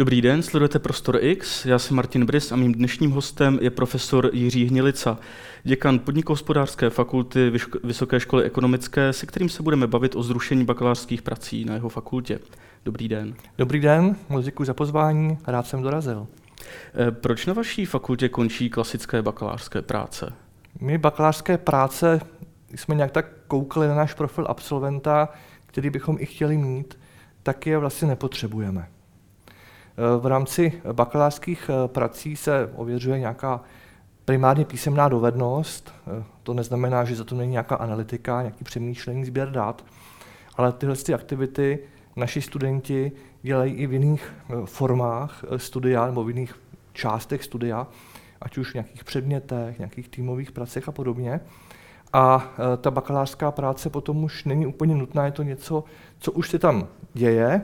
Dobrý den, sledujete Prostor X, já jsem Martin Brys a mým dnešním hostem je profesor Jiří Hnilica, děkan podnikohospodářské fakulty Vysoké školy ekonomické, se kterým se budeme bavit o zrušení bakalářských prací na jeho fakultě. Dobrý den. Dobrý den, moc děkuji za pozvání, rád jsem dorazil. Eh, proč na vaší fakultě končí klasické bakalářské práce? My bakalářské práce jsme nějak tak koukali na náš profil absolventa, který bychom i chtěli mít, tak je vlastně nepotřebujeme. V rámci bakalářských eh, prací se ověřuje nějaká primárně písemná dovednost. Eh, to neznamená, že za to není nějaká analytika, nějaký přemýšlení, sběr dat, ale tyhle ty aktivity naši studenti dělají i v jiných eh, formách studia nebo v jiných částech studia, ať už v nějakých předmětech, nějakých týmových pracech a podobně. A ta bakalářská práce potom už není úplně nutná, je to něco, co už se tam děje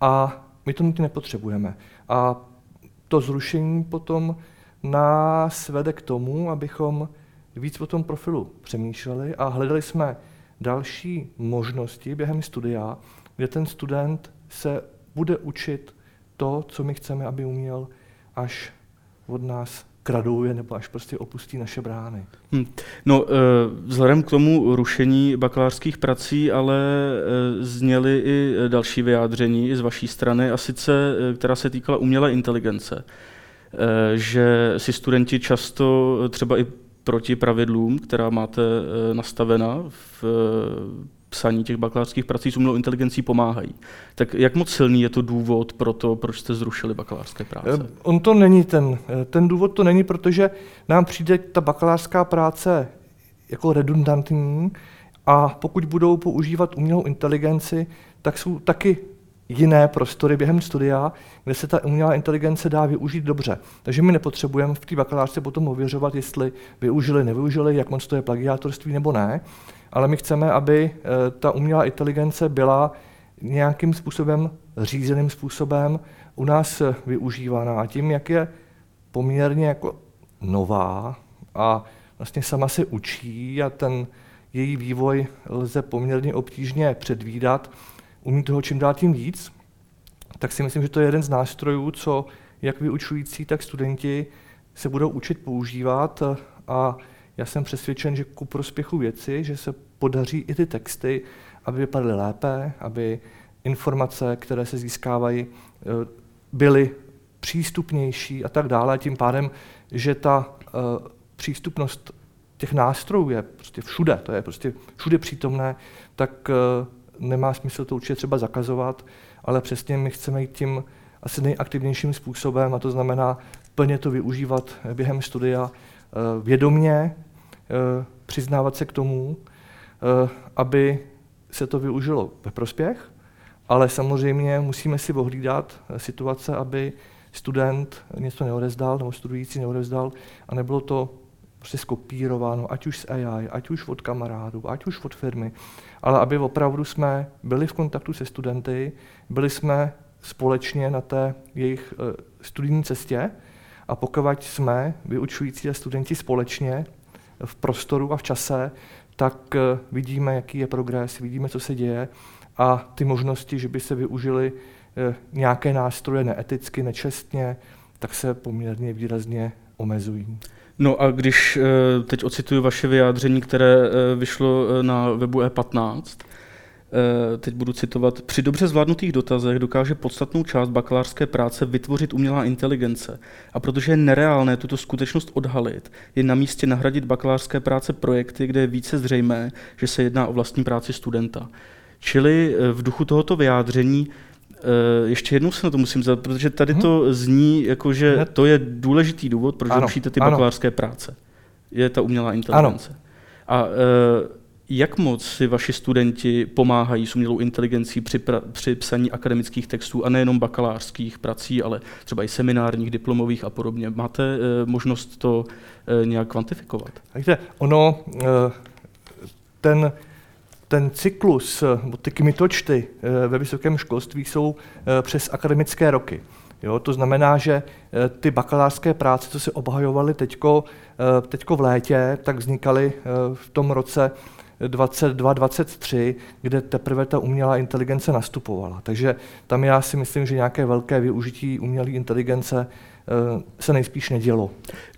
a my to nutně nepotřebujeme. A to zrušení potom nás vede k tomu, abychom víc o tom profilu přemýšleli a hledali jsme další možnosti během studia, kde ten student se bude učit to, co my chceme, aby uměl, až od nás kraduje nebo až prostě opustí naše brány. Hmm. No, eh, vzhledem k tomu rušení bakalářských prací, ale eh, zněly i další vyjádření z vaší strany, a sice, eh, která se týkala umělé inteligence. Že si studenti často třeba i proti pravidlům, která máte nastavena v psaní těch bakalářských prací s umělou inteligencí pomáhají. Tak jak moc silný je to důvod pro to, proč jste zrušili bakalářské práce? Eh, on to není ten. Eh, ten důvod to není, protože nám přijde ta bakalářská práce jako redundantní a pokud budou používat umělou inteligenci, tak jsou taky jiné prostory během studia, kde se ta umělá inteligence dá využít dobře. Takže my nepotřebujeme v té bakalářce potom ověřovat, jestli využili, nevyužili, jak moc to je plagiátorství nebo ne ale my chceme, aby eh, ta umělá inteligence byla nějakým způsobem, řízeným způsobem u nás využívaná. A tím, jak je poměrně jako nová a vlastně sama se učí a ten její vývoj lze poměrně obtížně předvídat, umí toho čím dál tím víc, tak si myslím, že to je jeden z nástrojů, co jak vyučující, tak studenti se budou učit používat a já jsem přesvědčen, že ku prospěchu věci, že se podaří i ty texty, aby vypadaly lépe, aby informace, které se získávají, eh, byly přístupnější a tak dále. Tím pádem, že ta eh, přístupnost těch nástrojů je prostě všude, to je prostě všude přítomné, tak eh, nemá smysl to určitě třeba zakazovat, ale přesně my chceme jít tím asi nejaktivnějším způsobem, a to znamená plně to využívat během studia vědomně, přiznávat se k tomu, Eh, aby se to využilo ve prospěch, ale samozřejmě musíme si ohlídat eh, situace, aby student něco neodezdal nebo studující neodezdal a nebylo to prostě skopírováno, ať už z AI, ať už od kamarádů, ať už od firmy, ale aby opravdu jsme byli v kontaktu se studenty, byli jsme společně na té jejich studijní cestě a pokud jsme vyučující a studenti společně v prostoru a v čase, tak eh, vidíme, jaký je progres, vidíme, co se děje a ty možnosti, že by se využily eh, nějaké nástroje neeticky, nečestně, tak se poměrně výrazně omezují. No a když eh, teď ocituju vaše vyjádření, které vyšlo na webu E15, Eh, teď budu citovat, při dobře zvládnutých dotazech dokáže podstatnou část bakalářské práce vytvořit umělá inteligence. A protože je nereálné tuto skutečnost odhalit, je na místě nahradit bakalářské práce projekty, kde je více zřejmé, že se jedná o vlastní práci studenta. Čili eh, v duchu tohoto vyjádření eh, ještě jednou se na to musím zeptat, protože tady to mhm. zní jako, že to je důležitý důvod, proč rušíte ty bakalářské práce. Je ta umělá inteligence. Ano. A jak moc si vaši studenti pomáhají s umělou inteligencí při, pra, při psaní akademických textů a nejenom bakalářských prací, ale třeba i seminárních, diplomových a podobně? Máte e, možnost to e, nějak kvantifikovat? Takže ono, e, ten, ten cyklus, ty kmitočty ve vysokém školství jsou přes akademické roky. Jo, to znamená, že ty bakalářské práce, co se obhajovaly teďko, teďko v létě, tak vznikaly v tom roce 22-23, kde teprve ta umělá inteligence nastupovala. Takže tam já si myslím, že nějaké velké využití umělé inteligence eh, se nejspíš nedělo.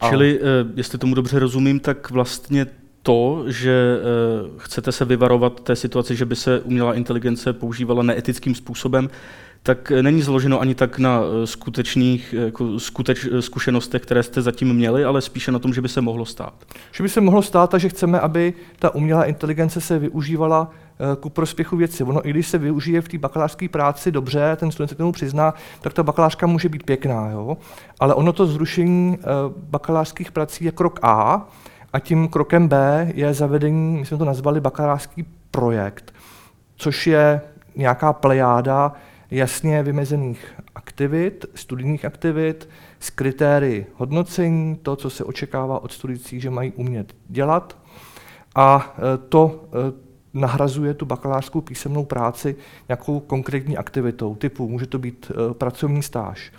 Čili. Eh, jestli tomu dobře rozumím, tak vlastně to, že chcete se vyvarovat té situaci, že by se umělá inteligence používala neetickým způsobem, tak není zloženo ani tak na eh, skutečných eh, jako skuteč, eh, zkušenostech, které jste zatím měli, ale spíše na tom, že by se mohlo stát. Že by se mohlo stát a že chceme, aby ta umělá inteligence se využívala ku prospěchu věci. Ono, i když se využije v té bakalářské práci dobře, ten student se k tomu přizná, tak ta bakalářka může být pěkná. Jo? Ale ono to zrušení bakalářských prací je krok A a tím krokem B je zavedení, my jsme to nazvali bakalářský projekt, což je nějaká plejáda jasně vymezených aktivit, studijních aktivit, s kritérii hodnocení, to, co se očekává od studujících, že mají umět dělat. A e, to e, nahrazuje tu bakalářskou písemnou práci nějakou konkrétní aktivitou typu, může to být e, pracovní stáž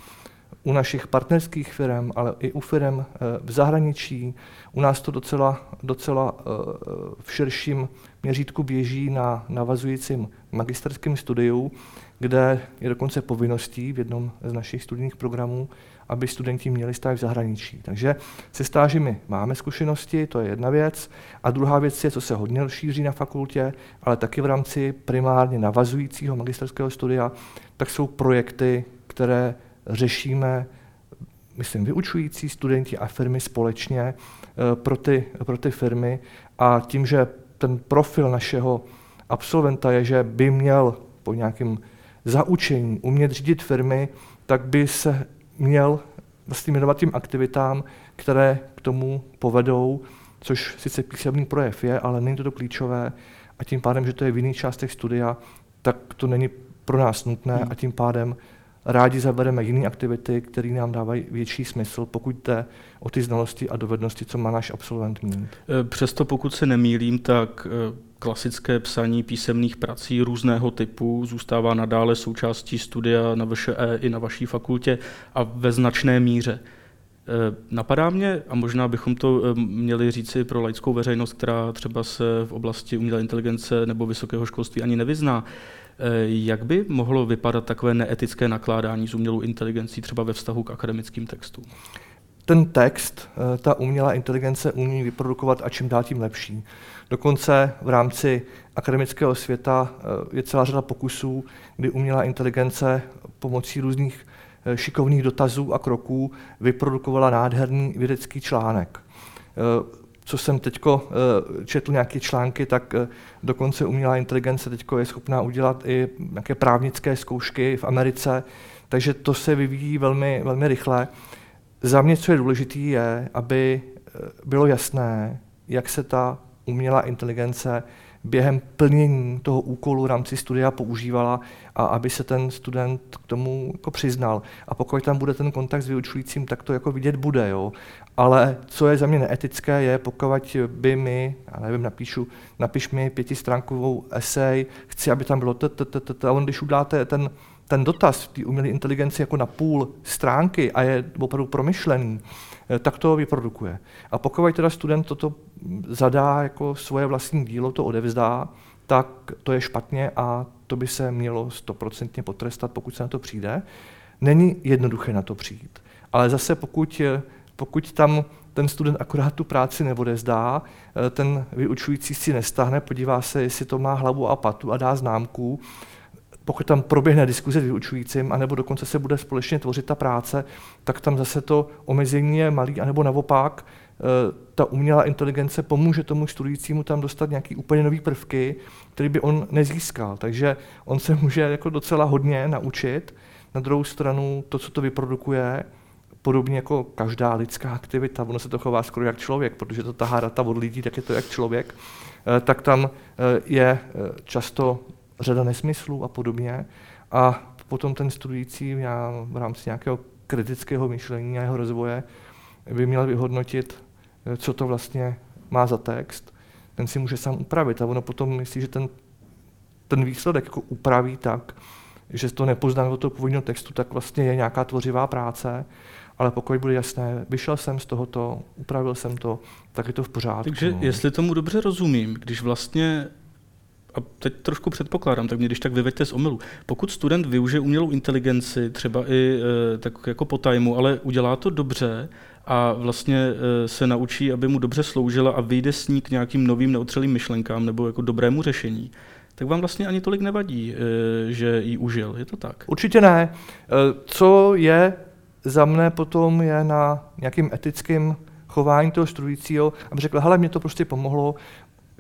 u našich partnerských firm, ale i u firm v zahraničí. U nás to docela, docela v širším měřítku běží na navazujícím magisterském studiu, kde je dokonce povinností v jednom z našich studijních programů, aby studenti měli stáž v zahraničí. Takže se stážemi máme zkušenosti, to je jedna věc. A druhá věc je, co se hodně šíří na fakultě, ale taky v rámci primárně navazujícího magisterského studia, tak jsou projekty, které řešíme, myslím, vyučující studenti a firmy společně eh, pro ty, pro ty firmy. A tím, že ten profil našeho absolventa je, že by měl po nějakém zaučení, umět řídit firmy, tak by se měl vlastně jmenovat tím aktivitám, které k tomu povedou, což sice písemný projev je, ale není to to klíčové a tím pádem, že to je v jiných částech studia, tak to není pro nás nutné hmm. a tím pádem rádi zabereme jiné aktivity, které nám dávají větší smysl, pokud jde o ty znalosti a dovednosti, co má náš absolvent mít. E, přesto pokud se nemýlím, tak e, klasické psaní písemných prací různého typu zůstává nadále součástí studia na VŠE i na vaší fakultě a ve značné míře. E, napadá mě, a možná bychom to měli říci pro laickou veřejnost, která třeba se v oblasti umělé inteligence nebo vysokého školství ani nevyzná, Eh, jak by mohlo vypadat takové neetické nakládání s umělou inteligencí třeba ve vztahu k akademickým textům? Ten text, eh, ta umělá inteligence umí vyprodukovat a čím dál tím lepší. Dokonce v rámci akademického světa eh, je celá řada pokusů, kdy umělá inteligence pomocí různých šikovných dotazů a kroků vyprodukovala nádherný vědecký článek co jsem teď eh, četl nějaké články, tak eh, dokonce umělá inteligence teď je schopná udělat i nějaké právnické zkoušky v Americe, takže to se vyvíjí velmi, velmi rychle. Za mě, co je důležité, je, aby eh, bylo jasné, jak se ta umělá inteligence během plnění toho úkolu v rámci studia používala a aby se ten student k tomu jako přiznal. A pokud tam bude ten kontakt s vyučujícím, tak to jako vidět bude. Jo. Ale co je za mě neetické, je pokud by mi, já nevím, napíšu, napiš mi pětistránkovou esej, chci, aby tam bylo a on když udáte ten, ten dotaz v té umělé inteligenci jako na půl stránky a je opravdu promyšlený, eh, tak to vyprodukuje. A pokud teda student toto zadá jako svoje vlastní dílo, to odevzdá, tak to je špatně a to by se mělo stoprocentně potrestat, pokud se na to přijde. Není jednoduché na to přijít. Ale zase pokud pokud tam ten student akorát tu práci neodezdá, eh, ten vyučující si nestáhne, podívá se, jestli to má hlavu a patu a dá známku, pokud tam proběhne diskuze s vyučujícím, anebo dokonce se bude společně tvořit ta práce, tak tam zase to omezení je malý, anebo naopak eh, ta umělá inteligence pomůže tomu studujícímu tam dostat nějaký úplně nový prvky, který by on nezískal. Takže on se může jako docela hodně naučit. Na druhou stranu to, co to vyprodukuje, podobně jako každá lidská aktivita, ono se to chová skoro jak člověk, protože to tahá data od lidí, tak je to jak člověk, eh, tak tam eh, je eh, často řada nesmyslů a podobně. A potom ten studující v rámci nějakého kritického myšlení a jeho rozvoje by měl vyhodnotit, co to vlastně má za text. Ten si může sám upravit a ono potom myslí, že ten, ten výsledek jako upraví tak, že to nepozná od toho původního textu, tak vlastně je nějaká tvořivá práce ale pokud bude jasné, vyšel jsem z tohoto, upravil jsem to, tak je to v pořádku. Takže no. jestli tomu dobře rozumím, když vlastně a teď trošku předpokládám, tak mě když tak vyveďte z omylu. Pokud student využije umělou inteligenci, třeba i e, tak jako po tajmu, ale udělá to dobře a vlastně e, se naučí, aby mu dobře sloužila a vyjde s ní k nějakým novým neotřelým myšlenkám nebo jako dobrému řešení, tak vám vlastně ani tolik nevadí, e, že ji užil. Je to tak? Určitě ne. E, co je za mne potom je na nějakým etickým chování toho studujícího, aby řekl, hele, mě to prostě pomohlo,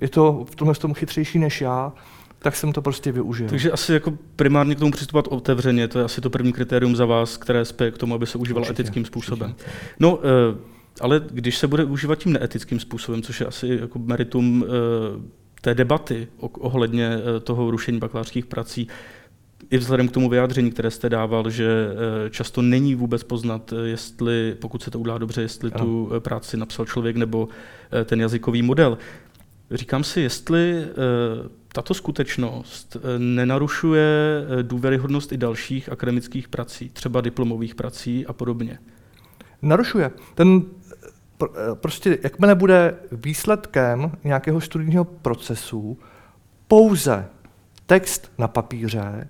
je to v tomhle tom chytřejší než já, tak jsem to prostě využil. Takže asi jako primárně k tomu přistupovat otevřeně, to je asi to první kritérium za vás, které spěje k tomu, aby se užíval určitě, etickým způsobem. Určitě. No, eh, ale když se bude užívat tím neetickým způsobem, což je asi jako meritum eh, té debaty ohledně eh, toho rušení bakalářských prací, i vzhledem k tomu vyjádření, které jste dával, že často není vůbec poznat, jestli, pokud se to udělá dobře, jestli ano. tu práci napsal člověk nebo ten jazykový model. Říkám si, jestli eh, tato skutečnost eh, nenarušuje eh, důvěryhodnost i dalších akademických prací, třeba diplomových prací a podobně. Narušuje. Ten prostě, jakmile bude výsledkem nějakého studijního procesu pouze text na papíře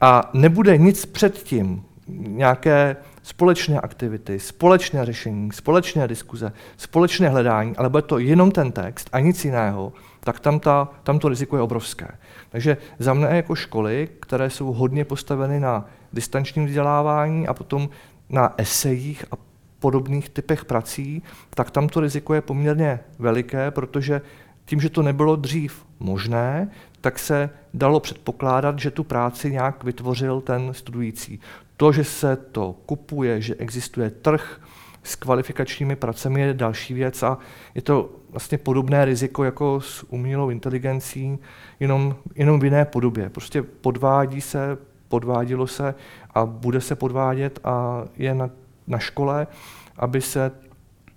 a nebude nic předtím, nějaké společné aktivity, společné řešení, společné diskuze, společné hledání, ale bude to jenom ten text a nic jiného, tak tam, ta, tam to riziko je obrovské. Takže za mne jako školy, které jsou hodně postaveny na distančním vzdělávání a potom na esejích a podobných typech prací, tak tam to riziko je poměrně veliké, protože tím, že to nebylo dřív možné, tak se dalo předpokládat, že tu práci nějak vytvořil ten studující. To, že se to kupuje, že existuje trh s kvalifikačními pracemi je další věc a je to vlastně podobné riziko jako s umělou inteligencí, jenom, jenom v jiné podobě. Prostě podvádí se, podvádilo se a bude se podvádět a je na, na škole, aby se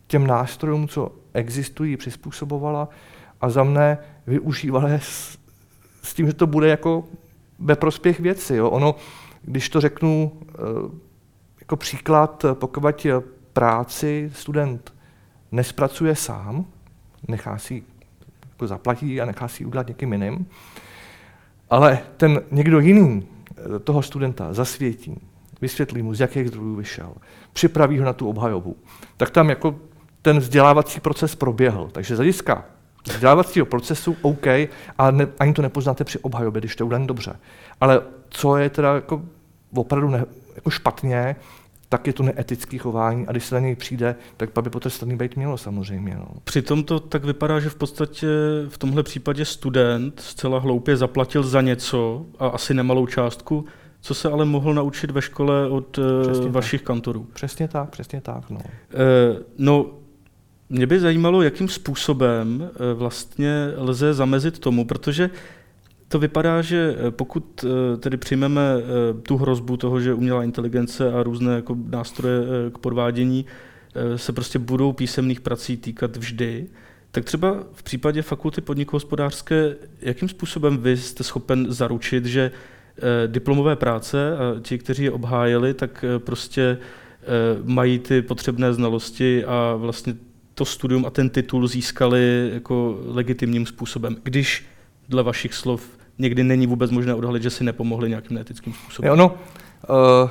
těm nástrojům, co existují, přizpůsobovala a za mne využívala s tím, že to bude jako ve prospěch věci. Jo. Ono, když to řeknu eh, jako příklad, pokud práci student nespracuje sám, nechá si jako zaplatí a nechá si udělat někým jiným, ale ten někdo jiný eh, toho studenta zasvětí, vysvětlí mu, z jakých zdrojů vyšel, připraví ho na tu obhajobu, tak tam jako ten vzdělávací proces proběhl. Takže z hlediska vzdělávacího procesu OK, a ne, ani to nepoznáte při obhajobě, když to je udělané dobře. Ale co je teda jako opravdu ne, jako špatně, tak je to neetický chování a když se na něj přijde, tak by potrestaný být mělo samozřejmě. No. Přitom to tak vypadá, že v podstatě v tomhle případě student zcela hloupě zaplatil za něco a asi nemalou částku, co se ale mohl naučit ve škole od eh, přesně vašich tak. kantorů. Přesně tak, přesně tak. No. E, no, mě by zajímalo, jakým způsobem eh, vlastně lze zamezit tomu, protože to vypadá, že eh, pokud eh, tedy přijmeme tu hrozbu toho, že umělá inteligence a různé jako nástroje k podvádění se prostě budou písemných prací týkat vždy, tak třeba v případě fakulty podnikohospodářské, jakým způsobem vy jste schopen zaručit, že diplomové práce a ti, kteří je obhájili, tak prostě mají ty potřebné znalosti a vlastně to studium a ten titul získali jako legitimním způsobem, když dle vašich slov někdy není vůbec možné odhalit, že si nepomohli nějakým neetickým způsobem. Ono, uh,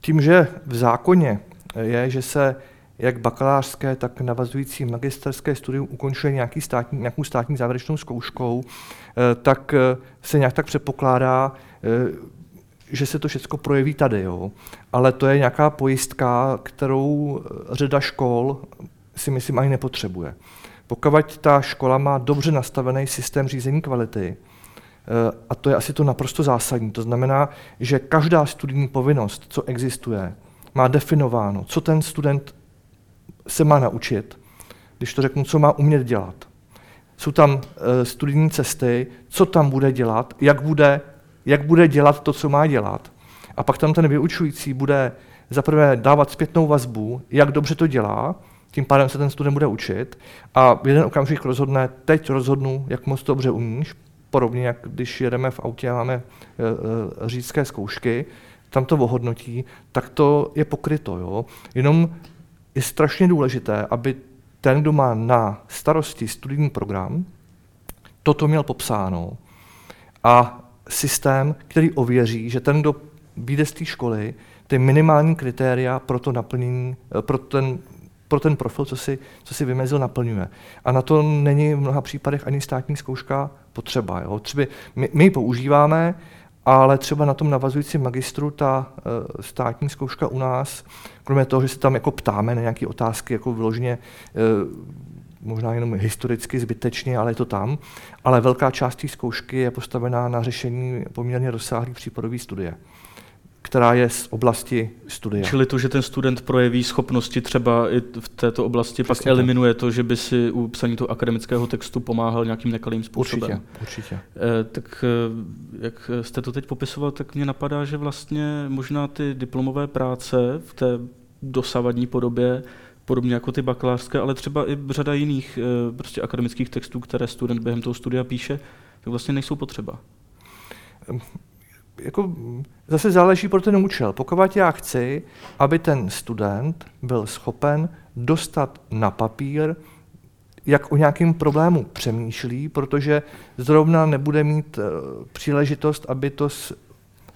tím, že v zákoně je, že se jak bakalářské, tak navazující magisterské studium ukončuje nějaký státní, nějakou státní závěrečnou zkouškou, eh, tak eh, se nějak tak předpokládá, že se to všechno projeví tady, jo. ale to je nějaká pojistka, kterou řada škol si myslím ani nepotřebuje. Pokud ta škola má dobře nastavený systém řízení kvality, eh, a to je asi to naprosto zásadní, to znamená, že každá studijní povinnost, co existuje, má definováno, co ten student se má naučit, když to řeknu, co má umět dělat. Jsou tam eh, studijní cesty, co tam bude dělat, jak bude jak bude dělat to, co má dělat. A pak tam ten vyučující bude zaprvé dávat zpětnou vazbu, jak dobře to dělá, tím pádem se ten student bude učit a v jeden okamžik rozhodne, teď rozhodnu, jak moc dobře umíš, podobně jak když jedeme v autě a máme e, e, řídské zkoušky, tam to ohodnotí, tak to je pokryto. Jo? Jenom je strašně důležité, aby ten, kdo má na starosti studijní program, toto měl popsáno a systém, který ověří, že ten, kdo vyjde z té školy, ty minimální kritéria pro to naplnění, eh, pro ten, pro ten profil, co si, co si vymezil, naplňuje. A na to není v mnoha případech ani státní zkouška potřeba. Jo. Třeba my, my ji používáme, ale třeba na tom navazujícím magistru ta uh, státní zkouška u nás, kromě toho, že se tam jako ptáme na nějaké otázky, jako vyloženě uh, možná jenom historicky zbytečně, ale je to tam, ale velká část té zkoušky je postavená na řešení poměrně rozsáhlých případové studie která je z oblasti studia. Čili to, že ten student projeví schopnosti třeba i v této oblasti, Přesně pak eliminuje to, že by si u psaní toho akademického textu pomáhal nějakým nekalým způsobem. Určitě, určitě. Eh, tak eh, jak jste to teď popisoval, tak mě napadá, že vlastně možná ty diplomové práce v té dosavadní podobě podobně jako ty bakalářské, ale třeba i řada jiných eh, prostě akademických textů, které student během toho studia píše, tak vlastně nejsou potřeba jako zase záleží pro ten účel. Pokud já chci, aby ten student byl schopen dostat na papír, jak o nějakém problému přemýšlí, protože zrovna nebude mít uh, příležitost, aby to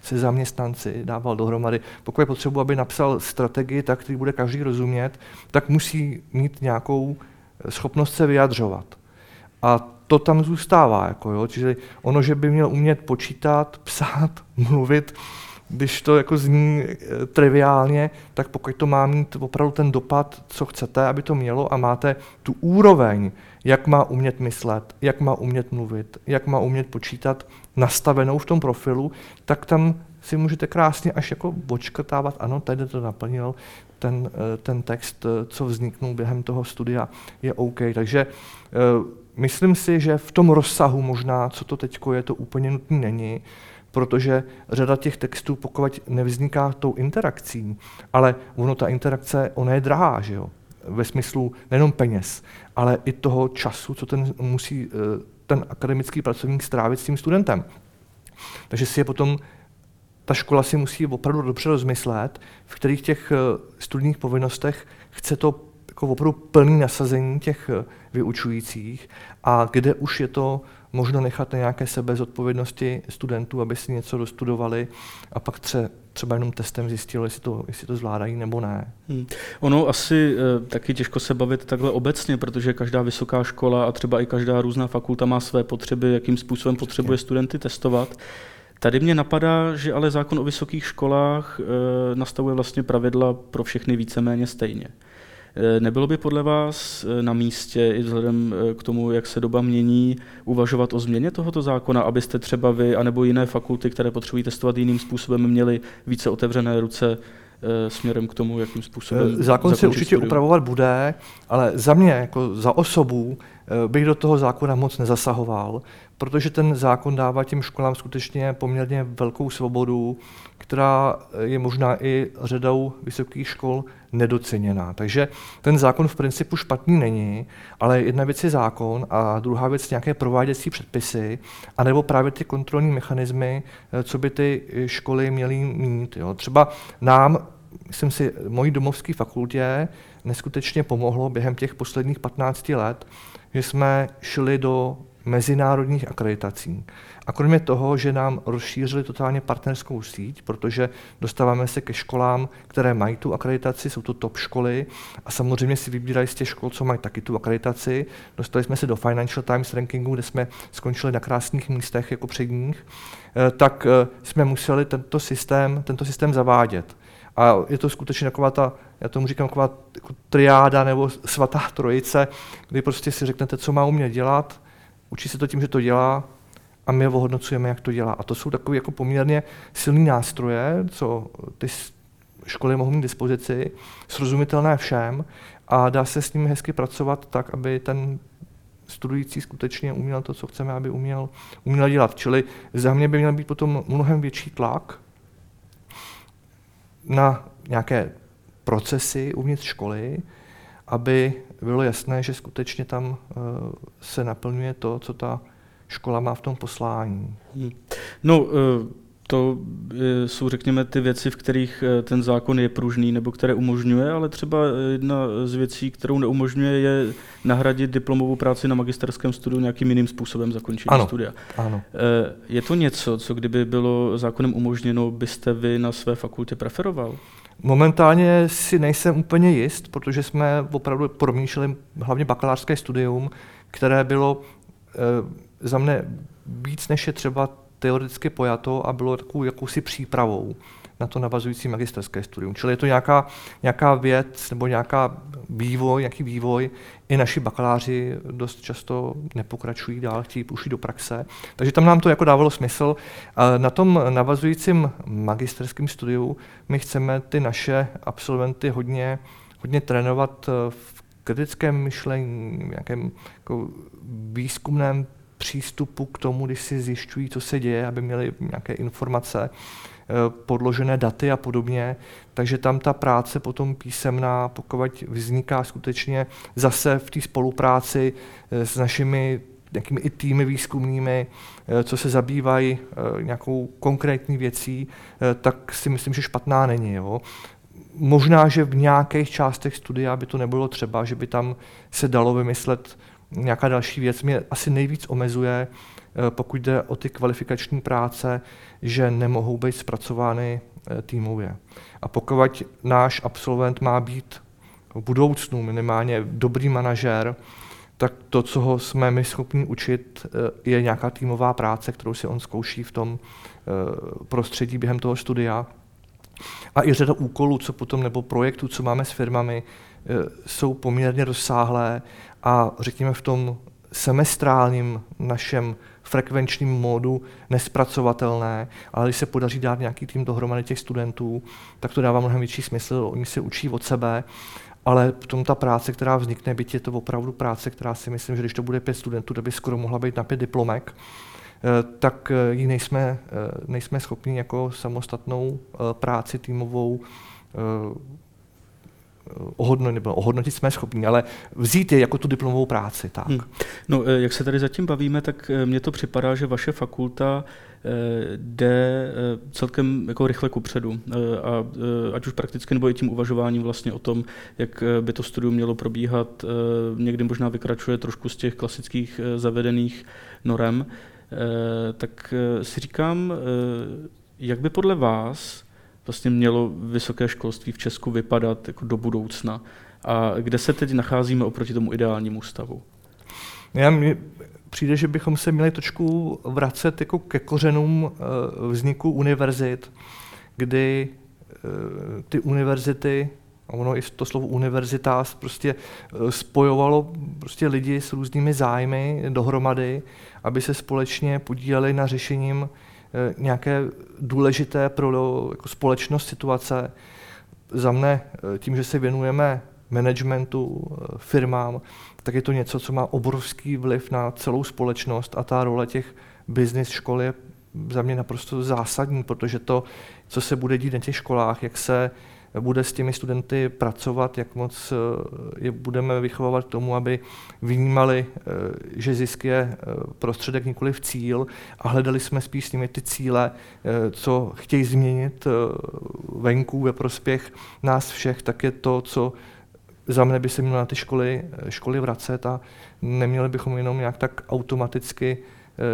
se zaměstnanci dával dohromady. Pokud je potřebu, aby napsal strategii, tak který bude každý rozumět, tak musí mít nějakou schopnost se vyjadřovat. A to tam zůstává. Jako jo. Čili ono, že by měl umět počítat, psát, mluvit, když to jako zní e, triviálně, tak pokud to má mít opravdu ten dopad, co chcete, aby to mělo a máte tu úroveň, jak má umět myslet, jak má umět mluvit, jak má umět počítat, nastavenou v tom profilu, tak tam si můžete krásně až jako očkrtávat, ano, tady to naplnil, ten, e, ten text, e, co vzniknul během toho studia, je OK. Takže Myslím si, že v tom rozsahu možná, co to teď je, to úplně nutné není, protože řada těch textů, pokud nevzniká tou interakcí, ale ono ta interakce, ona je drahá, že jo? ve smyslu nejenom peněz, ale i toho času, co ten musí eh, ten akademický pracovník strávit s tím studentem. Takže si je potom ta škola si musí opravdu dobře rozmyslet, v kterých těch eh, studijních povinnostech chce to jako opravdu plný nasazení těch eh, vyučujících a kde už je to možno nechat na nějaké sebezodpovědnosti studentů, aby si něco dostudovali a pak tře, třeba jenom testem zjistili, jestli to, jestli to zvládají nebo ne. Hmm. Ono asi e, taky těžko se bavit takhle obecně, protože každá vysoká škola a třeba i každá různá fakulta má své potřeby, jakým způsobem potřebuje studenty testovat. Tady mě napadá, že ale zákon o vysokých školách e, nastavuje vlastně pravidla pro všechny víceméně stejně. Eh, nebylo by podle vás eh, na místě i vzhledem eh, k tomu, jak se doba mění, uvažovat o změně tohoto zákona, abyste třeba vy anebo jiné fakulty, které potřebují testovat jiným způsobem, měli více otevřené ruce směrem k tomu, jakým způsobem. Zákon se určitě studium. upravovat bude, ale za mě, jako za osobu, bych do toho zákona moc nezasahoval, protože ten zákon dává těm školám skutečně poměrně velkou svobodu, která je možná i řadou vysokých škol nedoceněná. Takže ten zákon v principu špatný není, ale jedna věc je zákon a druhá věc nějaké prováděcí předpisy, anebo právě ty kontrolní mechanismy, eh, co by ty školy měly mít. Jo. Třeba nám, myslím si, mojí domovské fakultě neskutečně pomohlo během těch posledních 15 let, že jsme šli do mezinárodních akreditací. A kromě toho, že nám rozšířili totálně partnerskou síť, protože dostáváme se ke školám, které mají tu akreditaci, jsou to top školy a samozřejmě si vybírají z těch škol, co mají taky tu akreditaci. Dostali jsme se do Financial Times rankingu, kde jsme skončili na krásných místech jako předních, eh, tak eh, jsme museli tento systém, tento systém zavádět. A je to skutečně taková ta, já tomu říkám, taková jako triáda nebo svatá trojice, kdy prostě si řeknete, co má umět dělat, učí se to tím, že to dělá a my ho ohodnocujeme, jak to dělá. A to jsou takové jako poměrně silné nástroje, co ty školy mohou mít dispozici, srozumitelné všem a dá se s nimi hezky pracovat tak, aby ten studující skutečně uměl to, co chceme, aby uměl, uměl dělat. Čili za mě by měl být potom mnohem větší tlak na nějaké procesy uvnitř školy, aby bylo jasné, že skutečně tam uh, se naplňuje to, co ta škola má v tom poslání. Hmm. No, uh, to e, jsou, řekněme, ty věci, v kterých ten zákon je pružný nebo které umožňuje, ale třeba jedna z věcí, kterou neumožňuje, je nahradit diplomovou práci na magisterském studiu nějakým jiným způsobem zakončení ano, studia. Ano. Je to něco, co kdyby bylo zákonem umožněno, byste vy na své fakultě preferoval? Momentálně si nejsem úplně jist, protože jsme opravdu promýšleli hlavně bakalářské studium, které bylo e, za mne víc než je třeba teoreticky pojato a bylo takovou jakousi přípravou na to navazující magisterské studium. Čili je to nějaká, nějaká věc nebo nějaká vývoj, nějaký vývoj. I naši bakaláři dost často nepokračují dál, chtějí už do praxe. Takže tam nám to jako dávalo smysl. Na tom navazujícím magisterském studiu my chceme ty naše absolventy hodně, hodně trénovat v kritickém myšlení, nějakém jako výzkumném přístupu k tomu, když si zjišťují, co se děje, aby měli nějaké informace, eh, podložené daty a podobně. Takže tam ta práce potom písemná, pokud vzniká skutečně zase v té spolupráci eh, s našimi nějakými i týmy výzkumnými, eh, co se zabývají nějakou konkrétní věcí, tak si myslím, že špatná není. Jo. Možná, že v nějakých částech studia by to nebylo třeba, že by tam se dalo vymyslet nějaká další věc mě asi nejvíc omezuje, eh, pokud jde o ty kvalifikační práce, že nemohou být zpracovány eh, týmově. A pokud náš absolvent má být v budoucnu minimálně dobrý manažer, tak to, co ho jsme my schopni učit, eh, je nějaká týmová práce, kterou si on zkouší v tom prostředí během toho studia. A i řada úkolů, co potom, nebo projektů, co máme s firmami, jsou poměrně rozsáhlé a řekněme v tom semestrálním našem frekvenčním módu nespracovatelné, ale když se podaří dát nějaký tým dohromady těch studentů, tak to dává mnohem větší smysl, oni se učí od sebe, ale tom ta práce, která vznikne, byť je to opravdu práce, která si myslím, že když to bude pět studentů, to by skoro mohla být na pět diplomek, eh, tak eh, ji nejsme, eh, nejsme schopni jako samostatnou práci týmovou ohodnotit, nebo ohodnotit jsme schopni, ale vzít je jako tu diplomovou práci. Tak. Hmm. No, eh, jak se tady zatím bavíme, tak eh, mně to připadá, že vaše fakulta eh, jde celkem jako rychle kupředu. A ať už prakticky nebo i tím uvažováním vlastně o tom, jak by to studium mělo probíhat, někdy možná vykračuje trošku z těch klasických zavedených norem, tak si říkám, jak by podle vás vlastně mělo vysoké školství v Česku vypadat jako do budoucna a kde se teď nacházíme oproti tomu ideálnímu stavu? Já mi přijde, že bychom se měli trošku vracet jako ke kořenům eh, vzniku univerzit, kdy eh, ty univerzity, a ono i to slovo univerzita prostě eh, spojovalo prostě lidi s různými zájmy dohromady, aby se společně podíleli na řešením nějaké důležité pro jako společnost situace. Za mne eh, tím, že se věnujeme managementu, eh, firmám, tak je to něco, co má obrovský vliv na celou společnost a ta role těch business škol je za mě naprosto zásadní, protože to, co se bude dít na těch školách, jak se bude s těmi studenty pracovat, jak moc eh, je budeme vychovávat k tomu, aby vnímali, eh, že zisk je eh, prostředek, nikoli v cíl a hledali jsme spíš s nimi ty cíle, co chtějí změnit venku ve prospěch nás všech, tak je to, co za mne by se mělo na ty školy, školy vracet a neměli bychom jenom nějak tak automaticky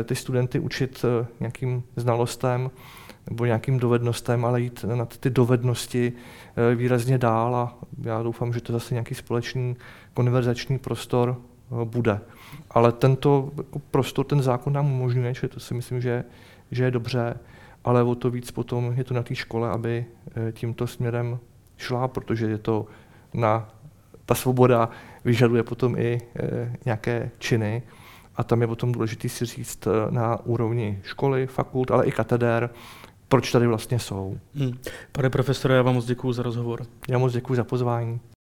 ty studenty učit nějakým znalostem, nebo nějakým dovednostem, ale jít na ty dovednosti eh, výrazně dál a já doufám, že to zase nějaký společný konverzační prostor eh, bude. Ale tento prostor, ten zákon nám umožňuje, že to si myslím, že, že je dobře, ale o to víc potom je to na té škole, aby eh, tímto směrem šla, protože je to na ta svoboda vyžaduje potom i nějaké činy a tam je potom důležité si říct na úrovni školy, fakult, ale i kateder, proč tady vlastně jsou. Hmm. Pane profesore, já vám moc děkuji za rozhovor. Já moc děkuji za pozvání.